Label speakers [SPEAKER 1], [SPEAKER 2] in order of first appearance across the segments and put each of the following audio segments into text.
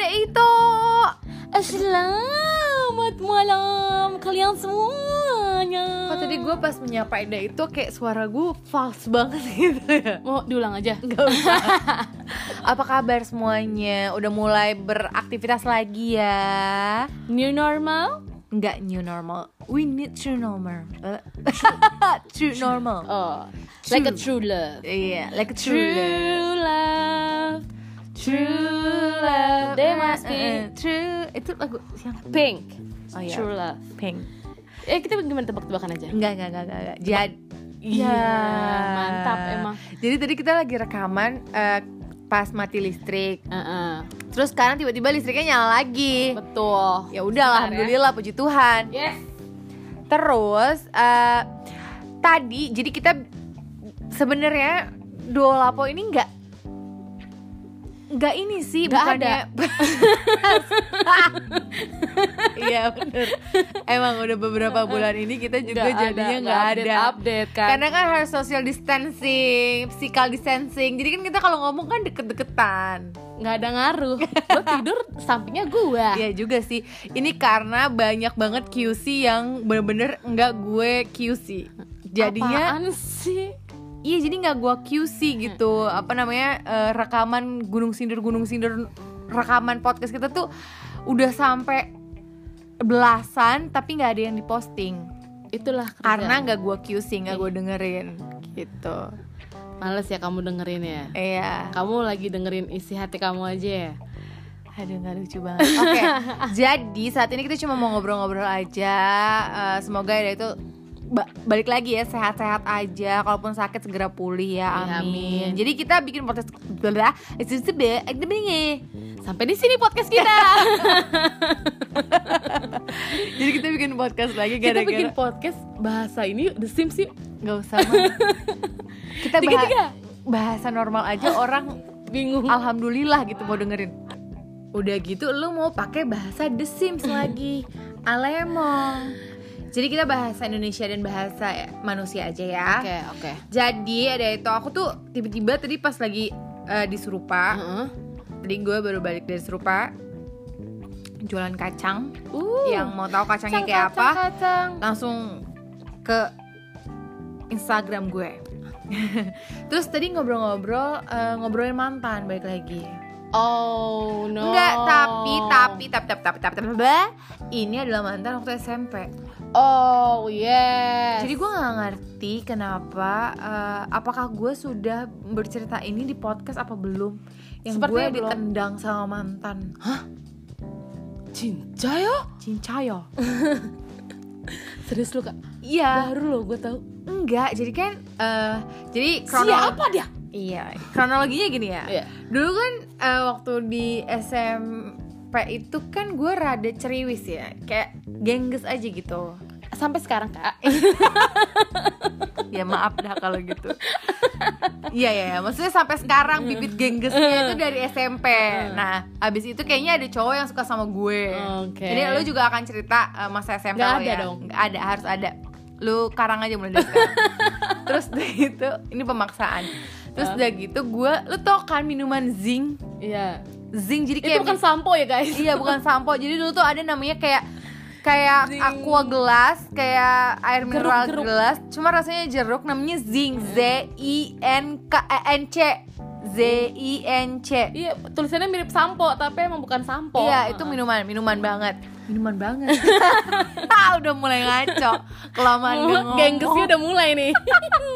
[SPEAKER 1] ada itu.
[SPEAKER 2] Selamat malam kalian semuanya.
[SPEAKER 1] Kok tadi gue pas menyapa Eda itu kayak suara gue false banget gitu ya.
[SPEAKER 2] mau diulang aja?
[SPEAKER 1] Gak usah. Apa kabar semuanya? Udah mulai beraktivitas lagi ya?
[SPEAKER 2] New normal?
[SPEAKER 1] Enggak new normal. We need true normal. Eh, true normal.
[SPEAKER 2] Oh, like a
[SPEAKER 1] True.
[SPEAKER 2] true love.
[SPEAKER 1] Iya, like a true.
[SPEAKER 2] True love. True love. There must be
[SPEAKER 1] true. Itu lagu yang
[SPEAKER 2] pink.
[SPEAKER 1] Oh, iya.
[SPEAKER 2] True love.
[SPEAKER 1] pink.
[SPEAKER 2] Eh kita gimana tebak-tebakan aja?
[SPEAKER 1] Enggak, enggak, enggak, enggak. Jadi
[SPEAKER 2] Iya, mantap emang.
[SPEAKER 1] Jadi tadi kita lagi rekaman eh, pas mati listrik.
[SPEAKER 2] Heeh.
[SPEAKER 1] Terus sekarang tiba-tiba listriknya nyala lagi.
[SPEAKER 2] Betul.
[SPEAKER 1] Ya udah,
[SPEAKER 2] Bentar
[SPEAKER 1] alhamdulillah, puji Tuhan.
[SPEAKER 2] Yes.
[SPEAKER 1] Terus eh, tadi jadi kita sebenarnya Dolapo ini nggak nggak ini sih
[SPEAKER 2] Nggak
[SPEAKER 1] bukannya Iya bener Emang udah beberapa bulan ini kita juga
[SPEAKER 2] ada,
[SPEAKER 1] jadinya
[SPEAKER 2] nggak
[SPEAKER 1] nggak ada
[SPEAKER 2] update-update kan.
[SPEAKER 1] Karena kan harus social distancing, physical distancing Jadi kan kita kalau ngomong kan deket-deketan
[SPEAKER 2] nggak ada ngaruh. Lo tidur sampingnya gua.
[SPEAKER 1] Iya juga sih. Ini karena banyak banget QC yang bener-bener nggak gue QC. Jadinya
[SPEAKER 2] Apaan sih?
[SPEAKER 1] Iya jadi nggak gue QC gitu. Apa namanya eh, rekaman Gunung Sindur Gunung Sindur rekaman podcast kita tuh udah sampai belasan tapi nggak ada yang diposting
[SPEAKER 2] Itulah kerjaan.
[SPEAKER 1] karena nggak gue QC nggak gue dengerin gitu.
[SPEAKER 2] Males ya kamu dengerin ya.
[SPEAKER 1] Iya.
[SPEAKER 2] Kamu lagi dengerin isi hati kamu aja ya.
[SPEAKER 1] Aduh nggak lucu banget. Oke, jadi saat ini kita cuma mau ngobrol-ngobrol aja. Eh, semoga ya itu ba- balik lagi ya sehat-sehat aja. Kalaupun sakit segera pulih ya.
[SPEAKER 2] Ya,
[SPEAKER 1] Amin.
[SPEAKER 2] amin.
[SPEAKER 1] Jadi kita bikin podcast bla itu sebe ini.
[SPEAKER 2] Sampai di sini podcast kita.
[SPEAKER 1] Jadi kita bikin podcast lagi
[SPEAKER 2] kita
[SPEAKER 1] gara-gara
[SPEAKER 2] bikin podcast bahasa ini The Sims yuk.
[SPEAKER 1] nggak usah. Mah. kita
[SPEAKER 2] Tiga,
[SPEAKER 1] bah-
[SPEAKER 2] tiga.
[SPEAKER 1] bahasa normal aja orang
[SPEAKER 2] Bingung.
[SPEAKER 1] alhamdulillah gitu mau dengerin. Udah gitu lu mau pakai bahasa The Sims lagi. Alemong. Jadi kita bahasa Indonesia dan bahasa ya, manusia aja ya.
[SPEAKER 2] Oke, oke.
[SPEAKER 1] Jadi ada itu aku tuh tiba-tiba tadi pas lagi eh, di Serupa,
[SPEAKER 2] Heeh.
[SPEAKER 1] tadi gue baru balik dari Serupa jualan kacang.
[SPEAKER 2] Uh.
[SPEAKER 1] Yang mau tahu kacangnya kayak apa,
[SPEAKER 2] Kacang.
[SPEAKER 1] langsung ke Instagram gue. Terus tadi ngobrol-ngobrol eh, ngobrolin mantan balik lagi.
[SPEAKER 2] Oh no.
[SPEAKER 1] Enggak, tapi tapi tapi tapi tapi tapi, tapi, ini adalah mantan waktu SMP.
[SPEAKER 2] Oh yes.
[SPEAKER 1] Jadi gue nggak ngerti kenapa, eh, apakah gue sudah bercerita ini di podcast apa belum? Yang
[SPEAKER 2] Sepertinya
[SPEAKER 1] gue
[SPEAKER 2] belum.
[SPEAKER 1] ditendang sama mantan.
[SPEAKER 2] cinta yo.
[SPEAKER 1] Cincayo.
[SPEAKER 2] Serius lu kak?
[SPEAKER 1] Iya.
[SPEAKER 2] Baru lo gue tahu.
[SPEAKER 1] Enggak, jadi kan, eh, jadi
[SPEAKER 2] Siapa dia?
[SPEAKER 1] Iya, kronologinya gini ya.
[SPEAKER 2] Iya.
[SPEAKER 1] Dulu kan eh, waktu di SMP itu kan gue rada ceriwis ya, kayak gengges aja gitu.
[SPEAKER 2] Sampai sekarang kak.
[SPEAKER 1] ya maaf dah kalau gitu. Iya ya maksudnya sampai sekarang bibit genggesnya itu dari SMP nah abis itu kayaknya ada cowok yang suka sama gue.
[SPEAKER 2] Oke.
[SPEAKER 1] jadi lu juga akan cerita uh, masa SMP
[SPEAKER 2] Nggak
[SPEAKER 1] lo
[SPEAKER 2] ada
[SPEAKER 1] ya?
[SPEAKER 2] dong.
[SPEAKER 1] Nggak ada harus ada. Lu karang aja mulai dari sekarang. Terus udah gitu ini pemaksaan. Terus udah gitu gue lu tau kan minuman zinc?
[SPEAKER 2] Iya.
[SPEAKER 1] Zinc jadi
[SPEAKER 2] Itu
[SPEAKER 1] kayak
[SPEAKER 2] bukan sampo ya guys.
[SPEAKER 1] Iya bukan sampo. Jadi dulu tuh ada namanya kayak kayak
[SPEAKER 2] Zing.
[SPEAKER 1] aqua gelas, kayak air mineral
[SPEAKER 2] jeruk.
[SPEAKER 1] gelas. Cuma rasanya jeruk namanya zinc. Z I N K E N C. Z I N C.
[SPEAKER 2] Iya, tulisannya mirip sampo, tapi emang bukan sampo.
[SPEAKER 1] Iya, itu minuman, minuman banget. Minuman banget. Ah, udah mulai ngaco. Kelamaan ngomong.
[SPEAKER 2] Genggesnya udah mulai nih.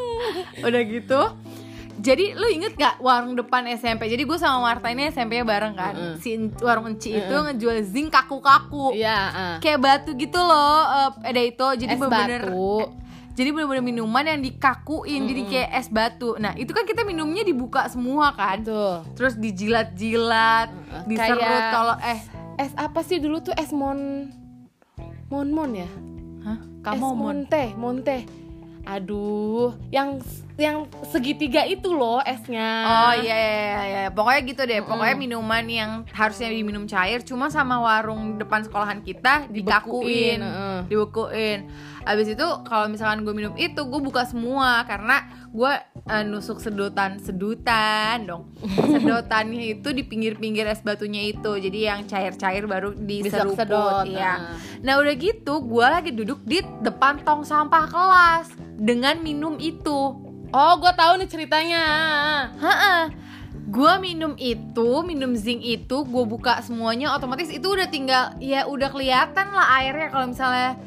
[SPEAKER 1] udah gitu. Jadi lu inget gak warung depan SMP? Jadi gue sama Marta ini SMP-nya bareng kan.
[SPEAKER 2] Mm-mm.
[SPEAKER 1] Si En- warung Enci itu ngejual zinc kaku-kaku.
[SPEAKER 2] Iya, ah.
[SPEAKER 1] kayak batu gitu loh eh, ada itu jadi
[SPEAKER 2] Es
[SPEAKER 1] bener-bener
[SPEAKER 2] batu.
[SPEAKER 1] jadi bener-bener minuman yang dikakuin jadi kayak es batu nah itu kan kita minumnya dibuka semua kan
[SPEAKER 2] Tuh.
[SPEAKER 1] terus dijilat-jilat
[SPEAKER 2] Mm-mm.
[SPEAKER 1] diserut
[SPEAKER 2] Kayak-
[SPEAKER 1] kalau eh
[SPEAKER 2] Es apa sih dulu tuh es mon mon mon ya?
[SPEAKER 1] hah
[SPEAKER 2] es
[SPEAKER 1] kamu mau
[SPEAKER 2] monte, monte. Aduh, yang yang segitiga itu loh esnya.
[SPEAKER 1] Oh iya iya iya, iya. pokoknya gitu deh. Pokoknya minuman yang harusnya diminum cair, cuma sama warung depan sekolahan kita dikakuin,
[SPEAKER 2] Dibekuin, heeh.
[SPEAKER 1] dibekuin. Abis itu kalau misalkan gue minum itu, gue buka semua karena gue eh, nusuk sedotan sedutan dong sedotannya itu di pinggir-pinggir es batunya itu jadi yang cair-cair baru diseruput
[SPEAKER 2] kesedot,
[SPEAKER 1] ya
[SPEAKER 2] nah.
[SPEAKER 1] nah udah gitu gue lagi duduk di depan tong sampah kelas dengan minum itu
[SPEAKER 2] Oh, gue tahu nih ceritanya.
[SPEAKER 1] Heeh. Gua minum itu, minum zinc itu, gue buka semuanya otomatis itu udah tinggal ya udah kelihatan lah airnya kalau misalnya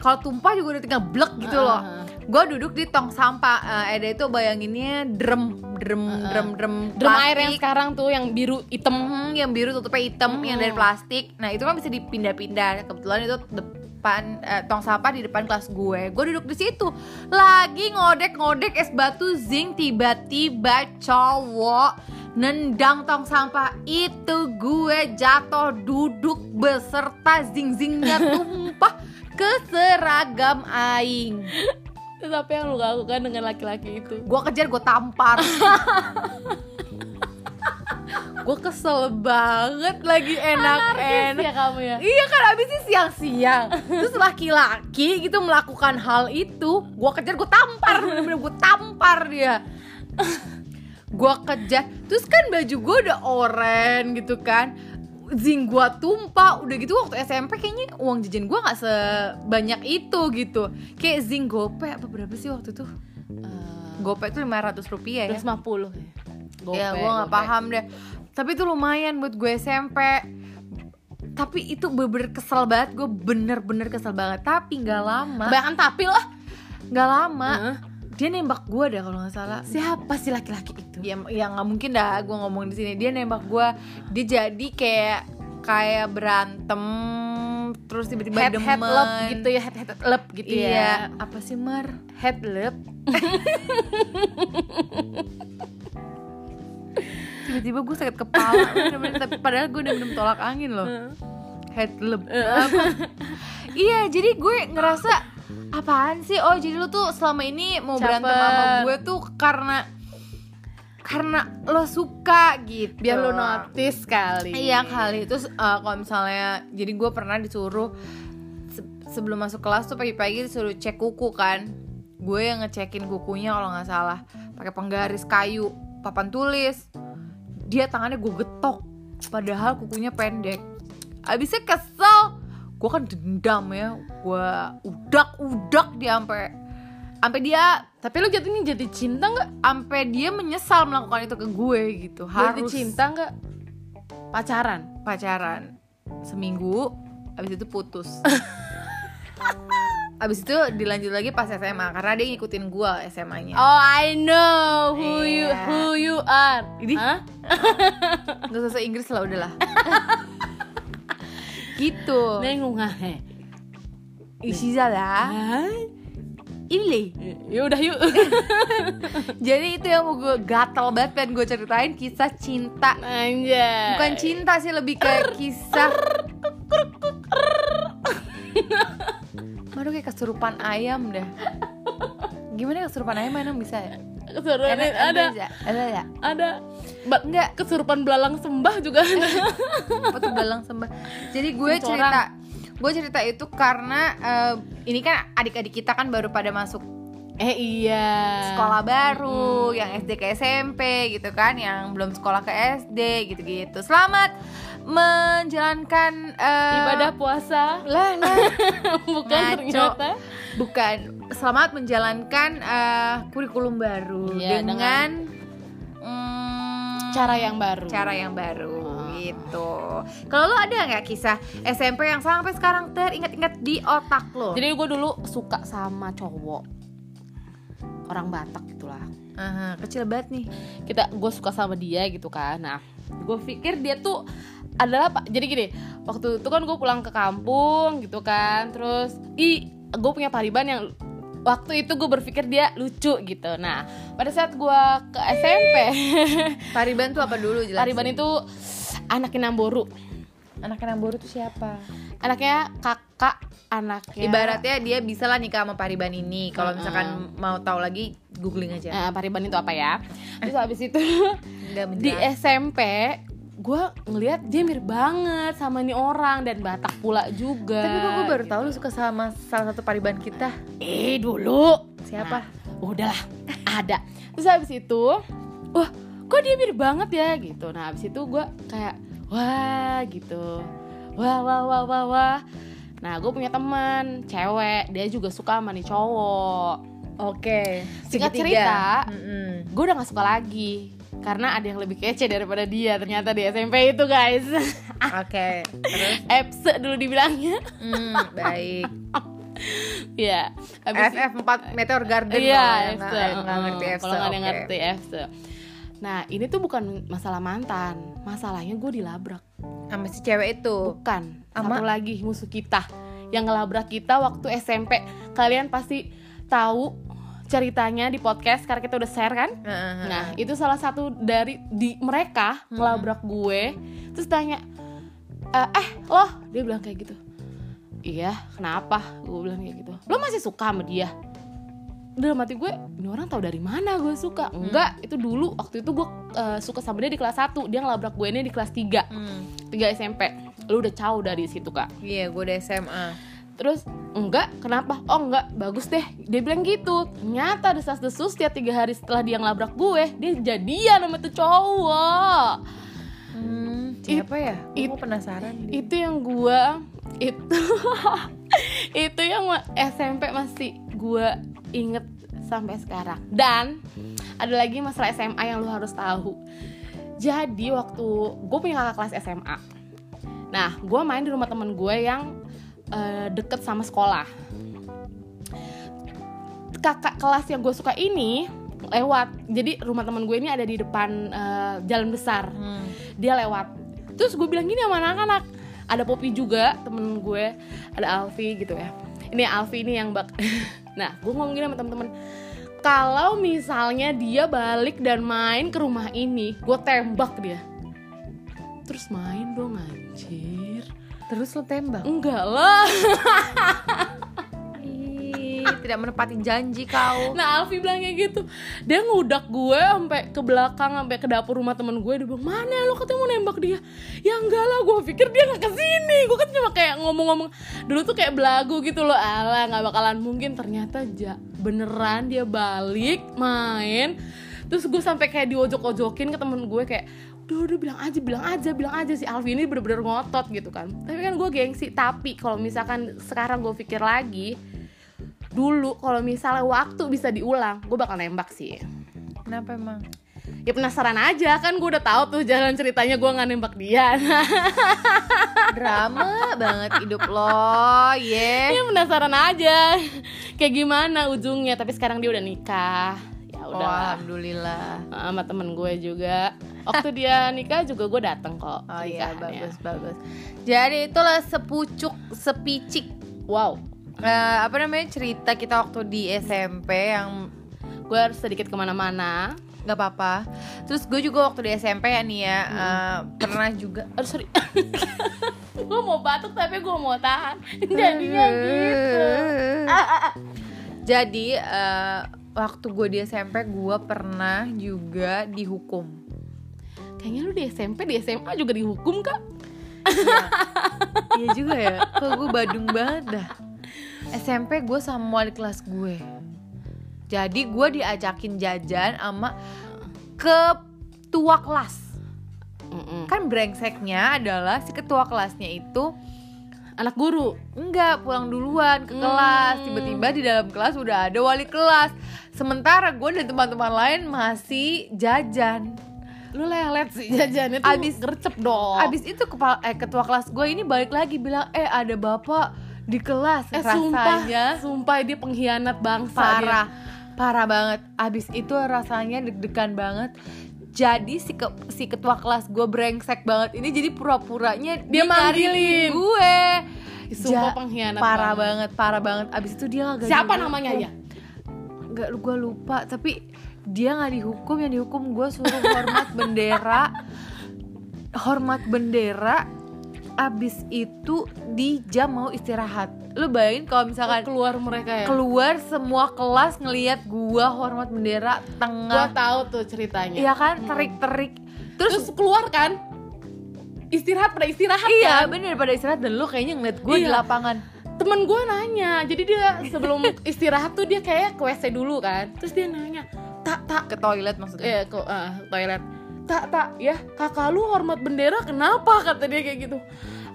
[SPEAKER 1] kalau tumpah juga udah tinggal blek gitu loh.
[SPEAKER 2] Heeh.
[SPEAKER 1] Gue duduk di tong sampah, eh, ada itu bayanginnya drum, drum, drum, drum,
[SPEAKER 2] Drum air yang
[SPEAKER 1] plastik.
[SPEAKER 2] sekarang tuh yang biru hitam.
[SPEAKER 1] Hmm, yang biru tutupnya hitam, yang dari plastik. Nah itu kan bisa dipindah-pindah. Kebetulan itu depan eh, tong sampah di depan kelas gue. Gue duduk di situ, lagi ngodek-ngodek es batu zinc. Tiba-tiba cowok nendang tong sampah itu gue jatuh duduk beserta zing-zingnya tumpah ke seragam aing.
[SPEAKER 2] Terus apa yang lu lakukan dengan laki-laki itu?
[SPEAKER 1] gue kejar gue tampar. Gue kesel banget lagi enak-enak.
[SPEAKER 2] ya kamu ya.
[SPEAKER 1] Iya kan abisnya siang-siang. Terus laki-laki gitu melakukan hal itu Gue kejar, gue tampar. Bener-bener gue tampar dia. Gue kejar. Terus kan baju gue udah oranye gitu kan Zing gue tumpah. Udah gitu waktu SMP kayaknya uang jajan gue gak sebanyak itu gitu. Kayak zing gope apa berapa sih waktu itu? Gope tuh 500 rupiah ya?
[SPEAKER 2] 250
[SPEAKER 1] ya gue nggak paham deh. Tapi itu lumayan buat gue SMP tapi itu bener kesel banget. Gue bener-bener kesel banget. Tapi nggak lama.
[SPEAKER 2] Bahkan tapi lah.
[SPEAKER 1] nggak lama.
[SPEAKER 2] Heeh.
[SPEAKER 1] Dia nembak gue dah kalau nggak salah.
[SPEAKER 2] Siapa sih laki-laki itu?
[SPEAKER 1] ya ya nggak mungkin dah gue ngomong di sini. Dia nembak gue dia jadi kayak kayak berantem terus tiba-tiba
[SPEAKER 2] head
[SPEAKER 1] demen.
[SPEAKER 2] head love gitu ya, head head love gitu
[SPEAKER 1] iya.
[SPEAKER 2] Ya.
[SPEAKER 1] apa sih mar?
[SPEAKER 2] Head love.
[SPEAKER 1] tiba-tiba gue sakit kepala. Tapi padahal gue udah minum tolak angin loh. Head apa iya jadi gue ngerasa apaan sih? Oh jadi lu tuh selama ini mau berantem sama gue tuh karena karena lo suka gitu.
[SPEAKER 2] Biar lu notice kali.
[SPEAKER 1] iya kali. Terus eh, kalau misalnya jadi gue pernah disuruh se- sebelum masuk kelas tuh pagi-pagi disuruh cek kuku kan. Gue yang ngecekin kukunya kalau nggak salah. Pakai penggaris kayu papan tulis. Dia tangannya gue getok. Padahal kukunya pendek. Abisnya kesel gue kan dendam ya gue udak udak dia sampai sampai dia
[SPEAKER 2] Tapi lu jatuhnya jadi cinta nggak?
[SPEAKER 1] sampai dia menyesal melakukan itu ke gue gitu
[SPEAKER 2] Jadi
[SPEAKER 1] harus
[SPEAKER 2] cinta nggak? Pacaran.
[SPEAKER 1] pacaran seminggu abis itu putus abis itu dilanjut lagi pas SMA karena dia ngikutin gue SMA-nya
[SPEAKER 2] Oh, I know who you
[SPEAKER 1] Iya.
[SPEAKER 2] who you are.
[SPEAKER 1] Ini?
[SPEAKER 2] Hah?
[SPEAKER 1] nggak usah Inggris lah udahlah gitu.
[SPEAKER 2] Nengung he.
[SPEAKER 1] Ishiza lah ini.
[SPEAKER 2] Ya udah yuk.
[SPEAKER 1] jadi itu yang mau gue gatel banget pengen gue ceritain kisah cinta.
[SPEAKER 2] Anjay.
[SPEAKER 1] bukan cinta sih lebih kayak kisah. Baru kayak kesurupan ayam dah Gimana kesurupan ayam? Emang bisa ya?
[SPEAKER 2] Keseruan
[SPEAKER 1] Enak-
[SPEAKER 2] ada.
[SPEAKER 1] Ada Ada ya?
[SPEAKER 2] ada ba-
[SPEAKER 1] Enggak
[SPEAKER 2] kesurupan belalang sembah juga.
[SPEAKER 1] Apa tuh dalang sembah. Jadi gue cerita gue cerita itu karena eh, ini kan adik-adik kita kan baru pada masuk
[SPEAKER 2] eh iya.
[SPEAKER 1] sekolah baru yang SD ke SMP gitu kan yang belum sekolah ke SD gitu-gitu. Selamat menjalankan eh,
[SPEAKER 2] Ibadah puasa.
[SPEAKER 1] Lah lah.
[SPEAKER 2] Bukan
[SPEAKER 1] Ngaco.
[SPEAKER 2] ternyata.
[SPEAKER 1] bukan. Selamat menjalankan eh, kurikulum baru
[SPEAKER 2] Iya,
[SPEAKER 1] dengan mm,
[SPEAKER 2] Cara yang baru.
[SPEAKER 1] cara yang baru gitu. Kalau lo ada nggak kisah SMP yang sampai sekarang teringat-ingat di otak lo?
[SPEAKER 2] Jadi gue dulu suka sama cowok orang Batak gitulah.
[SPEAKER 1] Aha, kecil banget nih.
[SPEAKER 2] Kita gue suka sama dia gitu kan. Nah, gue pikir dia tuh adalah pak. Jadi gini, waktu itu kan gue pulang ke kampung gitu kan. Terus, i gue punya pariban yang waktu itu gue berpikir dia lucu gitu. Nah, pada saat gue ke SMP,
[SPEAKER 1] Pariban tuh apa dulu jelasin?
[SPEAKER 2] pariban itu anaknya Namboru.
[SPEAKER 1] anaknya Namboru tuh siapa?
[SPEAKER 2] Anaknya kakak anaknya
[SPEAKER 1] Ibaratnya dia bisa lah nikah sama Pariban ini. Kalau misalkan mau tahu lagi googling aja.
[SPEAKER 2] Eh, pariban itu apa ya? Terus habis itu di. SMP gue ngelihat dia mirip banget sama nih orang dan Batak pula juga.
[SPEAKER 1] Tapi kok gue baru tahu lu suka sama salah satu Pariban kita.
[SPEAKER 2] Eh dulu
[SPEAKER 1] Siapa?
[SPEAKER 2] udahlah ada terus habis itu wah kok dia mirip banget ya gitu nah habis itu gue kayak wah gitu wah wah wah wah wah nah gue punya teman cewek dia juga suka sama nih cowok
[SPEAKER 1] Oke.
[SPEAKER 2] Singkat
[SPEAKER 1] Segitiga.
[SPEAKER 2] cerita,
[SPEAKER 1] Mm-mm.
[SPEAKER 2] gue udah gak suka lagi karena ada yang lebih kece daripada dia ternyata di SMP itu guys
[SPEAKER 1] Oke. Terus.
[SPEAKER 2] Epse dulu dibilangnya
[SPEAKER 1] Hmm, baik.
[SPEAKER 2] ya habis
[SPEAKER 1] FF 4 Meteor Garden
[SPEAKER 2] Iya, Efse.
[SPEAKER 1] nggak ngerti Efse.
[SPEAKER 2] Kalau nggak ngerti Efse. Nah, ini tuh bukan masalah mantan. Masalahnya gue dilabrak.
[SPEAKER 1] Sama si cewek itu.
[SPEAKER 2] Bukan.
[SPEAKER 1] Ama?
[SPEAKER 2] Satu lagi musuh kita yang ngelabrak kita waktu SMP. Kalian pasti tahu ceritanya di podcast karena kita udah share kan? Nah, itu salah satu dari di mereka ngelabrak gue. Terus tanya, "Eh, eh, loh?" Dia bilang kayak gitu. Iya, kenapa? Gue bilang kayak gitu. Lo masih suka sama dia? Dalam hati gue, ini orang tahu dari mana gue suka? Enggak, itu dulu waktu itu gue eh, suka sama dia di kelas 1 Dia ngelabrak gue ini di kelas 3
[SPEAKER 1] Hmm.
[SPEAKER 2] 3 SMP Lu udah jauh dari situ kak
[SPEAKER 1] Iya, gue udah SMA.
[SPEAKER 2] Terus enggak, kenapa? Oh enggak, bagus deh Dia bilang gitu Ternyata desas-desus setiap tiga hari setelah dia ngelabrak gue Dia jadian sama tuh cowok
[SPEAKER 1] Hmm, siapa ya?
[SPEAKER 2] it-
[SPEAKER 1] Gue penasaran. deh.
[SPEAKER 2] Itu yang gue Itu Itu yang SMP masih gue inget sampai sekarang Dan ada lagi masalah SMA yang lu harus tahu Jadi waktu gue punya kakak kelas SMA Nah, gue main di rumah temen gue yang eh, deket sama sekolah. Kakak kelas yang gue suka ini lewat. Jadi rumah temen gue ini ada di depan eh, jalan besar.
[SPEAKER 1] Hmm.
[SPEAKER 2] dia lewat. Terus gue bilang gini sama anak-anak. Ada Poppy juga temen gue ada Alfi gitu ya. Ini Alfi ini yang bak nah gue ngomong gini sama temen-temen. Kalau misalnya dia balik dan main ke rumah ini gue tembak dia. Terus main dong anjir
[SPEAKER 1] Terus lo tembak.
[SPEAKER 2] enggak lah.
[SPEAKER 1] Tidak menepati janji kau.
[SPEAKER 2] Nah Alfi bilang kayak gitu. Dia ngudak gue sampai ke belakang Sampai ke dapur rumah temen gue. Dia bilang mana lo katanya mau nembak dia? Ya enggak lah gue pikir dia gak ke sini Gue kan cuma kayak ngomong-ngomong. Dulu tuh kayak belagu gitu loh. Alah gak bakalan mungkin. Ternyata ja, beneran dia balik Main. Terus gue sampai kayak diojok-ojokin ke temen gue kayak Duh, udah bilang aja, bilang aja, bilang aja. Si Alfi ini bener-bener ngotot gitu kan. Tapi kan gue gengsi. Tapi kalau misalkan sekarang gue pikir lagi dulu kalau misalnya waktu bisa diulang gue bakal nembak sih.
[SPEAKER 1] Kenapa emang?
[SPEAKER 2] ya penasaran aja kan gue udah tahu tuh jalan ceritanya gue nggak nembak dia.
[SPEAKER 1] Drama banget hidup lo, ye.
[SPEAKER 2] ya penasaran aja. Kayak gimana ujungnya tapi sekarang dia udah nikah. Ya
[SPEAKER 1] Oh,
[SPEAKER 2] udah
[SPEAKER 1] alhamdulillah.
[SPEAKER 2] sama temen gue juga waktu dia nikah juga gue dateng kok
[SPEAKER 1] Oh iya, bagus bagus. Jadi itulah sepucuk sepicik.
[SPEAKER 2] Wow.
[SPEAKER 1] Eh, apa namanya cerita kita waktu di SMP yang
[SPEAKER 2] gue harus sedikit ke mana-mana.
[SPEAKER 1] Nggak apa-apa. Terus gue juga waktu di SMP ya nih ya eh, pernah juga.
[SPEAKER 2] Aduh sorry. Gue mau batuk tapi gue mau tahan. Jadinya gitu.
[SPEAKER 1] Jadi eh, waktu gue di SMP gue pernah juga dihukum.
[SPEAKER 2] Kayaknya lu di SMP di SMA juga dihukum kak
[SPEAKER 1] Iya juga ya. Kok gue badung banget dah. SMP gue sama wali kelas gue. Jadi gue diajakin jajan sama ketua kelas.
[SPEAKER 2] Mm-mm.
[SPEAKER 1] Kan brengseknya adalah si ketua kelasnya itu
[SPEAKER 2] anak guru
[SPEAKER 1] enggak pulang duluan ke kelas.
[SPEAKER 2] Hmm.
[SPEAKER 1] Tiba-tiba di dalam kelas udah ada wali kelas. Sementara gue dan teman-teman lain masih jajan.
[SPEAKER 2] Lu lelet sih. Jajannya tuh
[SPEAKER 1] Abis-
[SPEAKER 2] gercep dong.
[SPEAKER 1] Abis itu kepala eh, ketua kelas gue ini balik lagi bilang eh ada bapak di kelas
[SPEAKER 2] eh sumpah
[SPEAKER 1] rasanya.
[SPEAKER 2] sumpah dia pengkhianat bangsa
[SPEAKER 1] parah. Parah banget. Abis itu rasanya deg-degan banget. Jadi si ke- si ketua kelas gue brengsek banget ini jadi pura-puranya
[SPEAKER 2] Dia manggilin.
[SPEAKER 1] gue.
[SPEAKER 2] Dia. sumpah
[SPEAKER 1] Ja-
[SPEAKER 2] pengkhianat
[SPEAKER 1] parah banget. parah banget. Abis itu dia
[SPEAKER 2] banget.
[SPEAKER 1] gak
[SPEAKER 2] siapa namanya ya
[SPEAKER 1] nggak gue lupa tapi dia nggak dihukum yang dihukum gue suruh hormat bendera. Hormat bendera abis itu di jam mau istirahat. Lu bayangin kalau misalkan
[SPEAKER 2] keluar mereka ya?
[SPEAKER 1] keluar semua kelas ngelihat gua hormat bendera
[SPEAKER 2] gua
[SPEAKER 1] tengah
[SPEAKER 2] tahu tuh ceritanya.
[SPEAKER 1] Iya kan?
[SPEAKER 2] Hmm.
[SPEAKER 1] terik-terik.
[SPEAKER 2] Terus,
[SPEAKER 1] terus,
[SPEAKER 2] keluar kan? Istirahat pada istirahat
[SPEAKER 1] iya
[SPEAKER 2] kan?
[SPEAKER 1] bener pada istirahat. Dan lu kayaknya ngeliat gue di
[SPEAKER 2] Iya.
[SPEAKER 1] lapangan.
[SPEAKER 2] Temen gue nanya. Jadi dia sebelum istirahat tuh dia kayak ke WC dulu kan. Terus dia nanya tak tak.
[SPEAKER 1] Ke toilet maksudnya?
[SPEAKER 2] Eh ke eh, toilet. Tak tak. Ya kakak lu hormat bendera kenapa? Kata dia kayak gitu.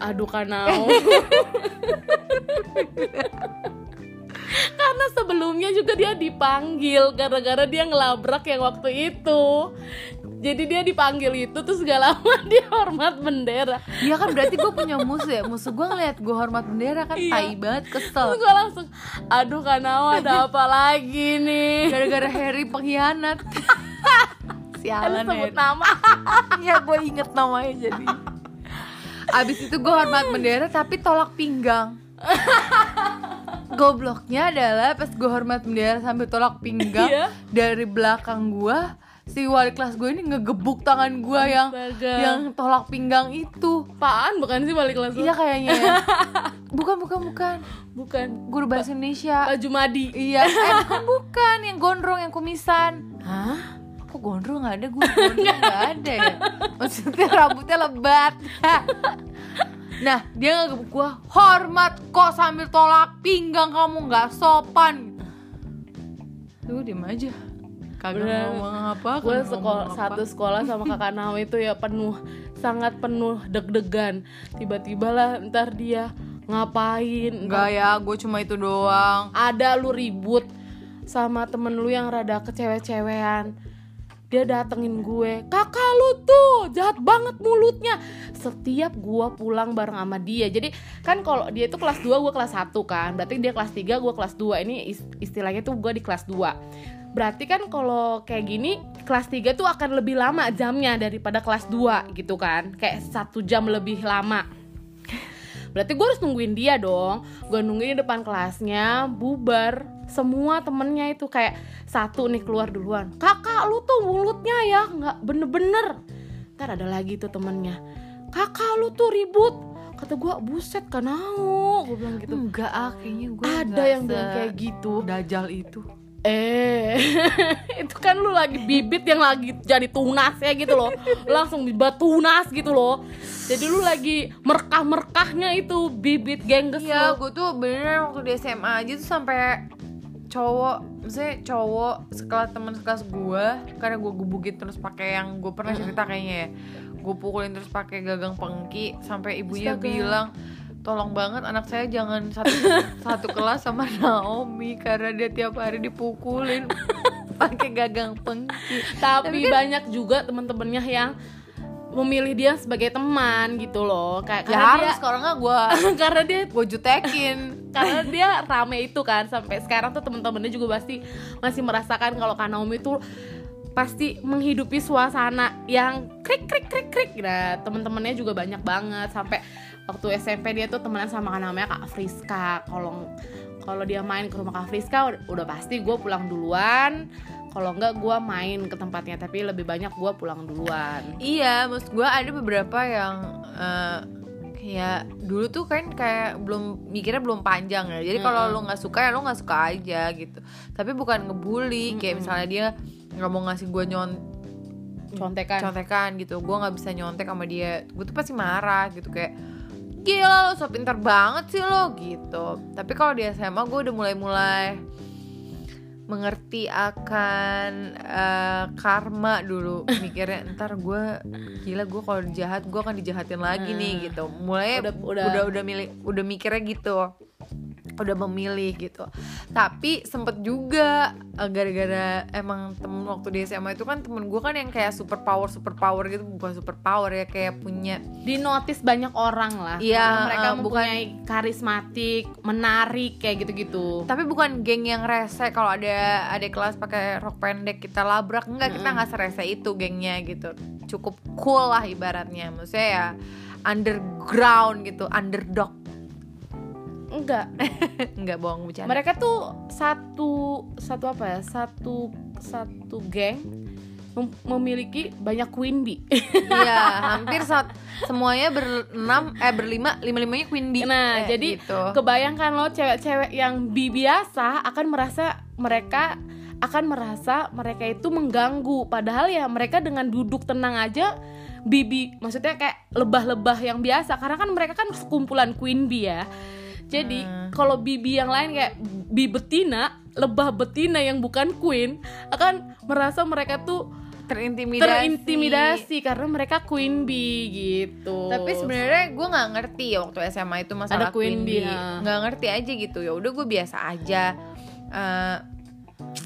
[SPEAKER 2] Aduh kanau. Karena sebelumnya juga dia dipanggil gara-gara dia ngelabrak yang waktu itu jadi dia dipanggil itu terus gak lama dia hormat bendera.
[SPEAKER 1] Iya kan berarti gue punya musuh ya. Musuh gue ngeliat gue hormat bendera kan
[SPEAKER 2] Iya.
[SPEAKER 1] Tai banget
[SPEAKER 2] terus
[SPEAKER 1] kesel
[SPEAKER 2] gue langsung aduh kanau ada apa lagi nih?
[SPEAKER 1] Gara-gara Harry pengkhianat. Sialan
[SPEAKER 2] sebut
[SPEAKER 1] Harry.
[SPEAKER 2] nama.
[SPEAKER 1] Iya gue inget namanya jadi. Abis itu gue hormat bendera tapi tolak pinggang. Gobloknya adalah pas gue hormat bendera sambil tolak pinggang
[SPEAKER 2] Iya.
[SPEAKER 1] Dari belakang gue Si wali kelas gue ini ngegebuk tangan gue yang
[SPEAKER 2] Astaga.
[SPEAKER 1] yang tolak pinggang itu
[SPEAKER 2] apaan bukan sih balik kelas?
[SPEAKER 1] Iya kayaknya ya Bukan bukan bukan
[SPEAKER 2] bukan
[SPEAKER 1] Guru bahasa Indonesia
[SPEAKER 2] baju madi
[SPEAKER 1] Iya, eh bukan bukan yang gondrong yang kumisan.
[SPEAKER 2] hah
[SPEAKER 1] Kok gondrong nggak ada? Gue gondrong nggak ada ya. Maksudnya rambutnya lebat. nah dia ngegebuk gue hormat kok sambil tolak pinggang kamu nggak sopan. Lu diem aja. Kagak
[SPEAKER 2] Bener.
[SPEAKER 1] ngomong apa.
[SPEAKER 2] gue sekolah satu sekolah sama kakak Nao itu ya penuh sangat penuh deg-degan. Tiba-tiba lah ntar dia ngapain?
[SPEAKER 1] Enggak ya, gue cuma itu doang.
[SPEAKER 2] ada lu ribut sama temen lu yang rada kecewe-cewean. Dia datengin gue kakak lu tuh jahat banget mulutnya. Setiap gua pulang bareng sama dia. Jadi kan kalau dia itu kelas 2 gua kelas 1 kan. Berarti dia kelas 3 gua kelas 2 ini is- istilahnya tuh gua di kelas 2 berarti kan kalau kayak gini kelas 3 tuh akan lebih lama jamnya daripada kelas 2 gitu kan. Kayak satu jam lebih lama. Berarti gue harus nungguin dia dong. Gue nungguin di depan kelasnya Bubar. Semua temennya itu kayak Satu nih keluar duluan. Kakak lu tuh mulutnya ya nggak bener-bener. Ntar ada lagi tuh temennya. Kakak lu tuh ribut. Kata gue buset kanau Gue bilang gitu.
[SPEAKER 1] Enggak ah, kayaknya gue
[SPEAKER 2] Ada yang bilang kayak gitu.
[SPEAKER 1] Dajal itu.
[SPEAKER 2] Eh, itu kan lu lagi bibit yang lagi jadi tunas ya gitu loh. Langsung bibit tunas gitu loh. Jadi lu lagi merkah-merkahnya itu bibit gengges
[SPEAKER 1] Iya,
[SPEAKER 2] lu.
[SPEAKER 1] gue tuh beneran waktu di SMA aja tuh sampai cowok, maksudnya cowok sekelas teman sekelas gue, karena gue gebukin terus pakai yang gue pernah cerita kayaknya ya, gue pukulin terus pakai gagang pengki, sampai ibunya
[SPEAKER 2] Astaga.
[SPEAKER 1] bilang, tolong banget anak saya jangan satu satu kelas sama Naomi karena dia tiap hari dipukulin pakai gagang pengki.
[SPEAKER 2] Tapi banyak juga temen-temennya yang memilih dia sebagai teman gitu loh. Kayak
[SPEAKER 1] Ya
[SPEAKER 2] karena
[SPEAKER 1] harus kalau nggak gue
[SPEAKER 2] karena dia
[SPEAKER 1] gue jutekin.
[SPEAKER 2] karena dia rame itu kan sampai sekarang tuh temen-temennya juga pasti masih merasakan kalau Kak Naomi tuh pasti menghidupi suasana yang krik krik krik krik nah temen-temennya juga banyak banget sampai waktu SMP dia tuh temenan sama namanya Kak Friska kalau kalau dia main ke rumah Kak Friska udah, udah pasti gue pulang duluan kalau enggak gue main ke tempatnya tapi lebih banyak gue pulang duluan
[SPEAKER 1] Iya, maksud gue ada beberapa yang eh, kayak dulu tuh kan kayak belum mikirnya belum panjang ya. Jadi kalau lo nggak suka ya lo nggak suka aja gitu. Tapi bukan ngebully kayak misalnya dia nggak mau ngasih gue nyon
[SPEAKER 2] contekan
[SPEAKER 1] contekan gitu. Gue nggak bisa nyontek sama dia. Gue tuh pasti marah gitu kayak gila lo so pintar banget sih lo gitu. Tapi kalau di SMA gue udah mulai-mulai mengerti akan eh, karma dulu mikirnya ntar gue gila gue kalau jahat gue akan dijahatin lagi nih gitu. Mulai
[SPEAKER 2] Udah-
[SPEAKER 1] udah
[SPEAKER 2] udah-
[SPEAKER 1] udah udah milih udah mikirnya gitu udah memilih gitu. Tapi sempet juga eh, gara-gara emang temen waktu di SMA itu kan temen gue kan yang kayak super power super power gitu. Bukan super power ya kayak punya
[SPEAKER 2] di notice banyak orang lah.
[SPEAKER 1] Iya,
[SPEAKER 2] mereka
[SPEAKER 1] eh, bukan-
[SPEAKER 2] karismatik menarik kayak gitu-gitu.
[SPEAKER 1] Tapi bukan geng yang rese kalau ada ada kelas pakai rok pendek kita labrak. Enggak kita nggak serese itu gengnya gitu. Cukup cool lah ibaratnya. Maksudnya ya underground gitu underdog
[SPEAKER 2] enggak.
[SPEAKER 1] Enggak bohong bercanda.
[SPEAKER 2] Mereka tuh satu satu apa ya? Satu satu geng mem- memiliki banyak queen bee.
[SPEAKER 1] Iya hampir saat semuanya berenam eh berlima lima limanya queen bee.
[SPEAKER 2] Nah
[SPEAKER 1] Eh,
[SPEAKER 2] jadi
[SPEAKER 1] gitu.
[SPEAKER 2] kebayangkan lo cewek-cewek yang bi biasa akan merasa mereka akan merasa mereka itu mengganggu. Padahal ya mereka dengan duduk tenang aja bibi maksudnya kayak lebah-lebah yang biasa. Karena kan mereka kan sekumpulan queen bee ya jadi
[SPEAKER 1] Hmm.
[SPEAKER 2] kalau bibi yang lain kayak bi betina lebah betina yang bukan queen akan merasa mereka tuh
[SPEAKER 1] terintimidasi.
[SPEAKER 2] terintimidasi karena mereka queen bee gitu.
[SPEAKER 1] Tapi sebenarnya gue nggak ngerti ya waktu SMA itu masalah
[SPEAKER 2] Ada queen bee,
[SPEAKER 1] bee.
[SPEAKER 2] ya.
[SPEAKER 1] nggak ngerti aja gitu. Ya udah gue biasa aja. Eh,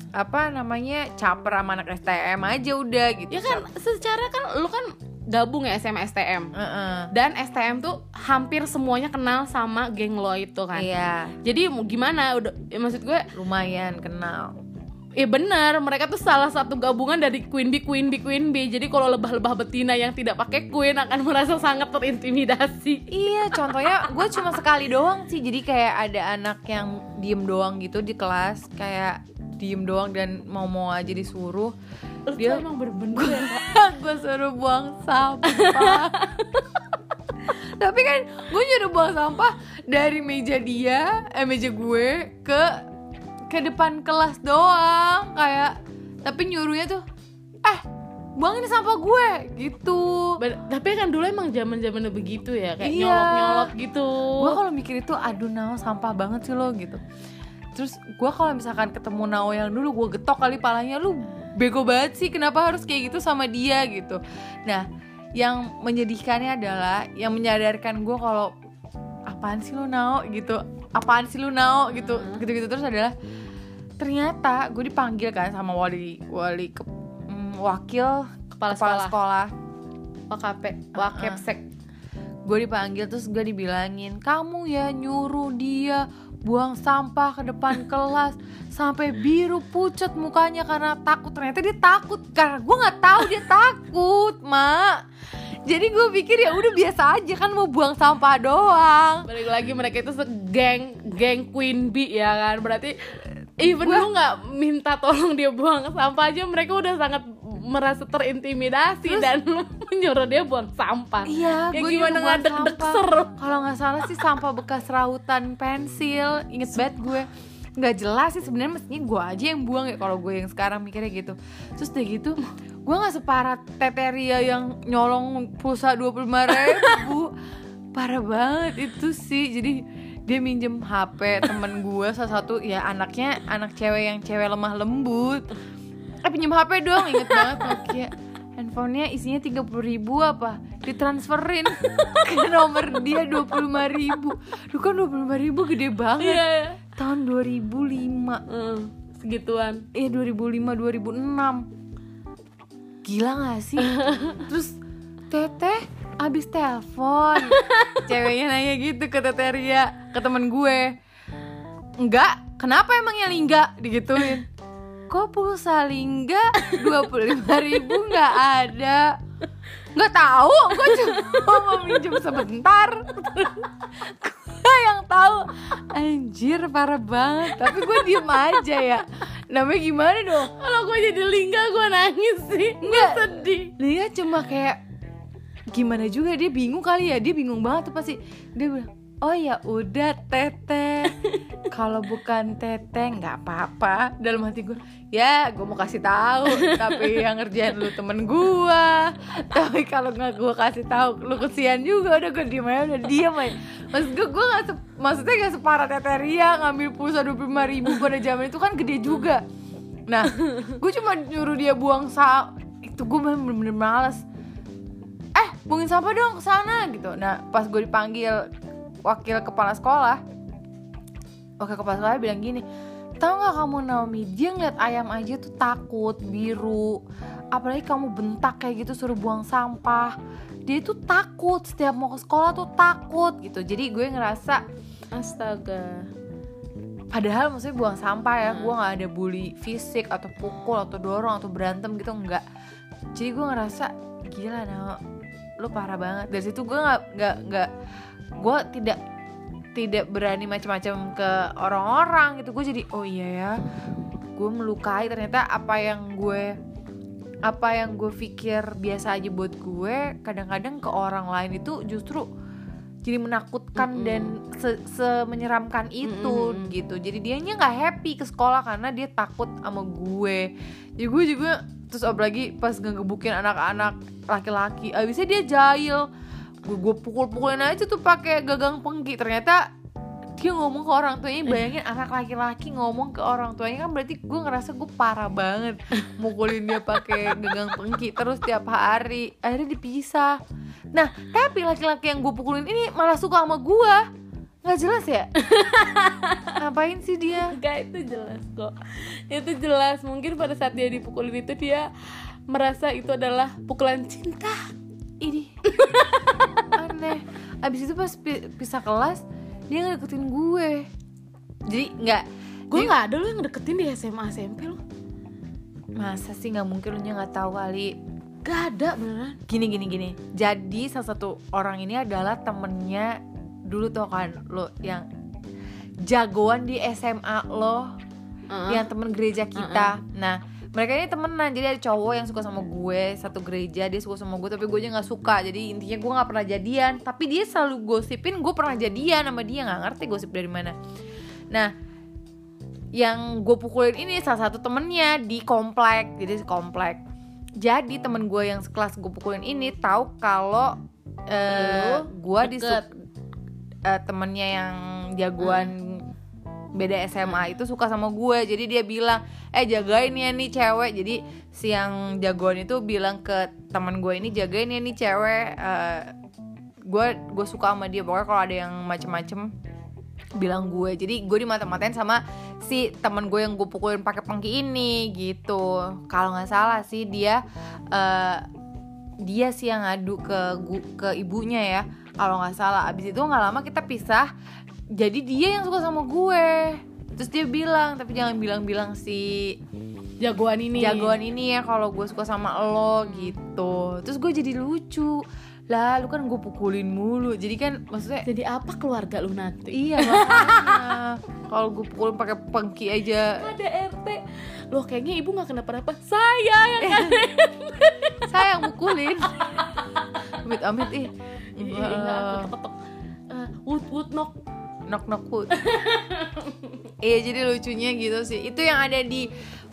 [SPEAKER 1] apa namanya caper sama anak STM aja udah gitu
[SPEAKER 2] ya kan secara kan lu kan gabung ya SMA STM
[SPEAKER 1] Heeh.
[SPEAKER 2] dan STM tuh hampir semuanya kenal sama geng lo itu kan.
[SPEAKER 1] Iya.
[SPEAKER 2] Jadi gimana? Udah ya maksud gue
[SPEAKER 1] lumayan kenal.
[SPEAKER 2] Ya benar mereka tuh salah satu gabungan dari queen bee queen bee queen bee. Jadi kalau lebah-lebah betina yang tidak pakai queen akan merasa sangat terintimidasi.
[SPEAKER 1] Iya, contohnya gue cuma sekali doang sih. Jadi kayak ada anak yang diem doang gitu di kelas, kayak diem doang dan mau-mau aja disuruh.
[SPEAKER 2] Lu
[SPEAKER 1] Dia-
[SPEAKER 2] emang bener-bener ya
[SPEAKER 1] gue suruh buang sampah. Tapi kan gue nyuruh buang sampah dari meja dia, eh meja gue ke ke depan kelas doang, kayak tapi nyuruhnya tuh, eh buang ini sampah gue gitu.
[SPEAKER 2] Ben- tapi kan dulu emang zaman zamannya begitu ya kayak
[SPEAKER 1] Iya.
[SPEAKER 2] nyolok nyolok gitu
[SPEAKER 1] gue kalau mikir itu aduh Nao sampah banget sih lo gitu terus gue kalau misalkan ketemu Nao yang dulu gue getok kali palanya lu bego banget sih kenapa harus kayak gitu sama dia? Gitu. Nah yang menyedihkannya adalah yang menyadarkan gue kalau apaan sih lo Nao? Gitu. Apaan sih lu Nao? Gitu
[SPEAKER 2] Hmm.
[SPEAKER 1] gitu gitu terus adalah ternyata gue dipanggil kan sama wali wali ke, mm, wakil
[SPEAKER 2] kepala,
[SPEAKER 1] kepala
[SPEAKER 2] sekolah,
[SPEAKER 1] sekolah.
[SPEAKER 2] WKP. Wakepsek
[SPEAKER 1] gue dipanggil terus gue dibilangin kamu ya nyuruh dia buang sampah ke depan kelas sampai biru pucat mukanya karena takut. Ternyata dia takut karena gue nggak tahu dia takut mak. Jadi gue pikir ya udah biasa aja kan mau buang sampah doang.
[SPEAKER 2] Balik lagi mereka itu segeng geng queen bee ya kan? Berarti even
[SPEAKER 1] Gua-
[SPEAKER 2] lu nggak minta tolong dia buang sampah aja mereka udah sangat merasa terintimidasi
[SPEAKER 1] Terus-
[SPEAKER 2] dan lu menyuruh dia buang sampah.
[SPEAKER 1] Iya,
[SPEAKER 2] ya gimana nggak deg-deg
[SPEAKER 1] sampah.
[SPEAKER 2] ser
[SPEAKER 1] Kalau nggak salah sih sampah bekas rautan pensil, inget banget gue. Nggak jelas sih sebenarnya mestinya gue aja yang buang ya kalau gue yang sekarang mikirnya gitu. Terus udah gitu gue nggak separah teteria yang nyolong pulsa dua puluh ribu. Parah banget itu sih. Jadi dia minjem HP temen gue salah satu ya anaknya anak cewek yang cewek lemah lembut eh pinjem HP dong inget banget Nokia. Handphonenya isinya tiga ribu apa? Ditransferin ke nomor dia dua puluh ribu. Duh kan dua puluh ribu gede banget.
[SPEAKER 2] Iya
[SPEAKER 1] tahun 2005
[SPEAKER 2] Hmm, segituan.
[SPEAKER 1] Eh 2005 2006 gila gak sih? Terus teteh abis telepon. Ceweknya nanya gitu ke teteh Ria ke temen gue. Enggak kenapa emangnya Lingga? Digituin kok pulsa Lingga 25 ribu nggak ada? Nggak tahu. Gue cuma mau minjem sebentar. Gue yang tahu. Anjir parah banget. Tapi gue diem aja ya. Namanya gimana dong?
[SPEAKER 2] Kalau gue jadi lingga gue nangis sih. Gue sedih.
[SPEAKER 1] Dia cuma kayak gimana juga dia bingung kali ya. Dia bingung banget tuh pasti. Dia bilang oh ya udah teteh kalau bukan teteh nggak apa-apa. Dalam hati gue ya gue mau kasih tahu tapi yang ngerjain lu temen gue tapi kalau nggak gue kasih tahu lu kesian juga. Udah gue diem aja udah diem aja. Maksud gue gue nggak se- maksudnya gak separah teteh Ria ngambil pulsa dua puluh ribu pada zaman itu kan gede juga. Nah gue cuma nyuruh dia buang sa itu gue bener-bener males. Eh buangin sampah dong ke sana gitu. Nah pas gue dipanggil wakil kepala sekolah. Wakil kepala sekolah bilang gini tahu nggak kamu Naomi? Dia ngeliat ayam aja tuh takut biru. Apalagi kamu bentak kayak gitu suruh buang sampah. Dia tuh takut setiap mau ke sekolah tuh takut gitu. Jadi gue ngerasa
[SPEAKER 2] astaga.
[SPEAKER 1] padahal maksudnya buang sampah ya
[SPEAKER 2] Hmm.
[SPEAKER 1] gue nggak ada bully fisik atau pukul atau dorong atau berantem gitu enggak jadi gue ngerasa gila nah lu parah banget. Dari situ gue nggak nggak nggak gue tidak tidak berani macam-macam ke orang-orang gitu. Gue jadi oh iya ya gue melukai ternyata apa yang gue apa yang gue pikir biasa aja buat gue kadang-kadang ke orang lain itu justru jadi menakutkan
[SPEAKER 2] Mm-mm.
[SPEAKER 1] dan se- semenyeramkan itu
[SPEAKER 2] Mm-mm.
[SPEAKER 1] gitu. Jadi dianya nggak happy ke sekolah karena dia takut sama gue jadi gue juga terus apalagi pas ngegebukin anak-anak laki-laki abisnya dia jahil gue gue pukul-pukulin aja tuh pakai gagang pengki. Ternyata dia ngomong ke orang tuanya bayangin anak laki-laki ngomong ke orang tuanya kan berarti gue ngerasa gue parah banget mukulin dia pakai gegang pengki terus tiap hari. Akhirnya dipisah. Nah tapi laki-laki yang gue pukulin ini malah suka sama gue nggak jelas ya? Ngapain sih dia?
[SPEAKER 2] Enggak itu jelas kok. Itu jelas. Mungkin pada saat dia dipukulin itu dia Merasa itu adalah pukulan cinta
[SPEAKER 1] ini. Aneh. Abis itu pas pi- pisah kelas dia nggak deketin gue. Jadi nggak
[SPEAKER 2] Gue
[SPEAKER 1] jadi-
[SPEAKER 2] gak ada lo yang deketin di SMA SMP lo
[SPEAKER 1] masa sih nggak mungkin lu nya nggak tahu kali
[SPEAKER 2] Gak ada beneran.
[SPEAKER 1] Gini gini gini. Jadi salah satu orang ini adalah temennya dulu tuh kan lo yang jagoan di SMA lo
[SPEAKER 2] Heeh.
[SPEAKER 1] yang temen gereja kita. Nah mereka ini temenan jadi ada cowok yang suka sama gue satu gereja dia suka sama gue tapi gue nya nggak suka. Jadi intinya gue nggak pernah jadian. Tapi dia selalu gosipin gue pernah jadian sama dia nggak ngerti gosip dari mana. Nah yang gue pukulin ini salah satu temennya di komplek. Jadi di komplek. Jadi temen gue yang sekelas gue pukulin ini tahu kalau
[SPEAKER 2] Lu
[SPEAKER 1] gue disuk eh, temennya yang jagoan beda SMA itu suka sama gue. Jadi dia bilang eh jagain ya nih cewek. Jadi si yang jagoan itu bilang ke teman gue ini jagain ya nih cewek. Eh, gue gue suka sama dia. Pokoknya kalau ada yang macem-macem bilang gue. Jadi gue dimata-matain sama si teman gue yang gue pukulin pakai pengki ini gitu. Kalau nggak salah sih dia eh, dia sih yang ngadu ke ke ibunya ya. Kalau nggak salah. Abis itu nggak lama kita pisah jadi dia yang suka sama gue. Terus dia bilang tapi jangan bilang-bilang si
[SPEAKER 2] Jagoan ini.
[SPEAKER 1] jagoan ini ya kalau gue suka sama lo gitu. Terus gue jadi lucu. Lah lu kan gue pukulin mulu. Jadi kan maksudnya
[SPEAKER 2] Jadi apa keluarga lu nanti?
[SPEAKER 1] iya kalau gue pukulin pakai pengki aja.
[SPEAKER 2] Ada RT Loh kayaknya ibu gak kenapa-napa. Saya yang
[SPEAKER 1] Eh. saya yang pukulin. Amit amit ih.
[SPEAKER 2] Iya, enggak, aku ketok-ketok Eh, Wood, wood, knock
[SPEAKER 1] knock wood iya jadi lucunya gitu sih itu yang ada di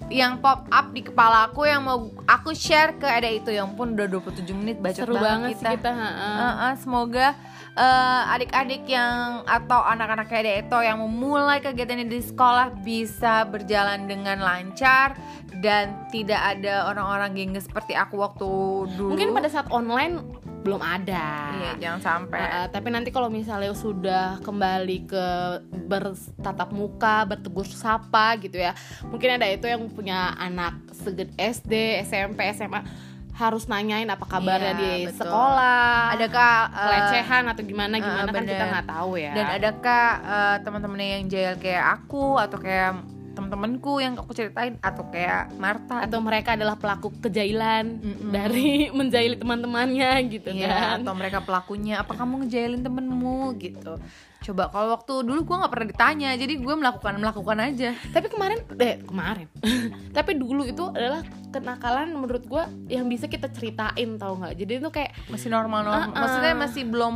[SPEAKER 1] yang pop up di kepala aku yang mau aku share ke ada itu yang pun udah 27 menit bacot
[SPEAKER 2] Seru banget sih kita ha-ha.
[SPEAKER 1] Heeh, semoga eh, adik-adik yang atau anak-anak kayak itu yang memulai kegiatannya di sekolah bisa berjalan dengan lancar dan tidak ada orang-orang gengges seperti aku waktu dulu.
[SPEAKER 2] Mungkin pada saat online belum ada
[SPEAKER 1] iya jangan sampai
[SPEAKER 2] Uh, tapi nanti kalau misalnya sudah kembali ke bertatap muka, bertegur sapa gitu ya. Mungkin ada itu yang punya anak seged SD, SMP, SMA harus nanyain apa kabarnya
[SPEAKER 1] Iya,
[SPEAKER 2] di
[SPEAKER 1] betul.
[SPEAKER 2] sekolah.
[SPEAKER 1] adakah eh,
[SPEAKER 2] pelecehan atau gimana gimana kan kita nggak tahu ya.
[SPEAKER 1] dan adakah eh, teman-temannya yang jahil kayak aku atau kayak teman-temanku yang aku ceritain atau kayak Marta
[SPEAKER 2] atau mereka adalah pelaku kejailan
[SPEAKER 1] Mm-mm.
[SPEAKER 2] dari menjaili teman-temannya gitu
[SPEAKER 1] Iya,
[SPEAKER 2] kan.
[SPEAKER 1] atau mereka pelakunya apa kamu ngejailin temenmu gitu coba kalau waktu dulu gue nggak pernah ditanya jadi gue melakukan melakukan aja
[SPEAKER 2] Tapi kemarin eh kemarin. Tapi dulu itu adalah kenakalan menurut gua yang bisa kita ceritain tau nggak? Jadi itu kayak
[SPEAKER 1] masih normal normal
[SPEAKER 2] Uh-uh.
[SPEAKER 1] maksudnya masih belum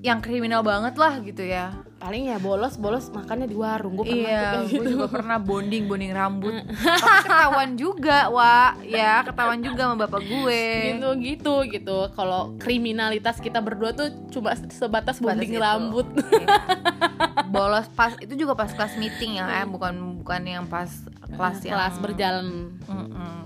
[SPEAKER 1] yang kriminal banget lah gitu ya
[SPEAKER 2] paling ya bolos bolos makannya di warung. Gue pernah
[SPEAKER 1] iya
[SPEAKER 2] kayak
[SPEAKER 1] gue
[SPEAKER 2] gitu.
[SPEAKER 1] juga pernah bonding bonding rambut tapi ketahuan juga wa ya ketahuan juga sama bapak gue
[SPEAKER 2] gitu gitu gitu kalau kriminalitas kita berdua tuh cuma sebatas bonding
[SPEAKER 1] itu.
[SPEAKER 2] rambut
[SPEAKER 1] Iya. bolos pas itu juga pas kelas meeting ya eh bukan bukan yang pas kelas yang
[SPEAKER 2] kelas berjalan
[SPEAKER 1] Mm-mm.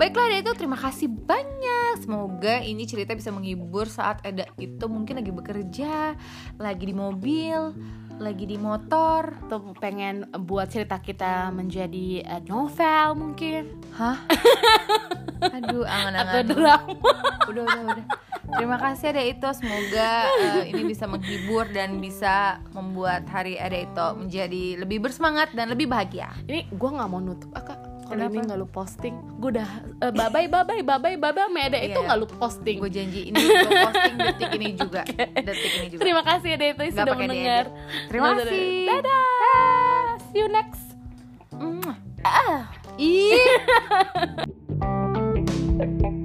[SPEAKER 1] Baiklah Eda itu. Terima kasih banyak. Semoga ini cerita bisa menghibur saat Eda itu mungkin lagi bekerja Lagi di mobil Lagi di motor.
[SPEAKER 2] Tuh pengen buat cerita kita menjadi eh, novel mungkin.
[SPEAKER 1] Hah? Aduh
[SPEAKER 2] atau
[SPEAKER 1] angan-angan
[SPEAKER 2] drama.
[SPEAKER 1] Udah udah udah. Terima kasih Eda itu. Semoga eh, ini bisa menghibur dan bisa membuat hari Eda itu menjadi lebih bersemangat dan lebih bahagia.
[SPEAKER 2] Ini gue nggak mau nutup ah kak kalau ini nggak lu posting. Gue udah eh, uh, bye bye bye bye. yeah. itu
[SPEAKER 1] iya.
[SPEAKER 2] nggak lu posting.
[SPEAKER 1] Gue janji ini gue posting detik ini juga. Okay. detik ini juga.
[SPEAKER 2] Terima kasih deh itu sudah mendengar.
[SPEAKER 1] Terima kasih.
[SPEAKER 2] Dadah. dadah. See you next.
[SPEAKER 1] Mm. ah.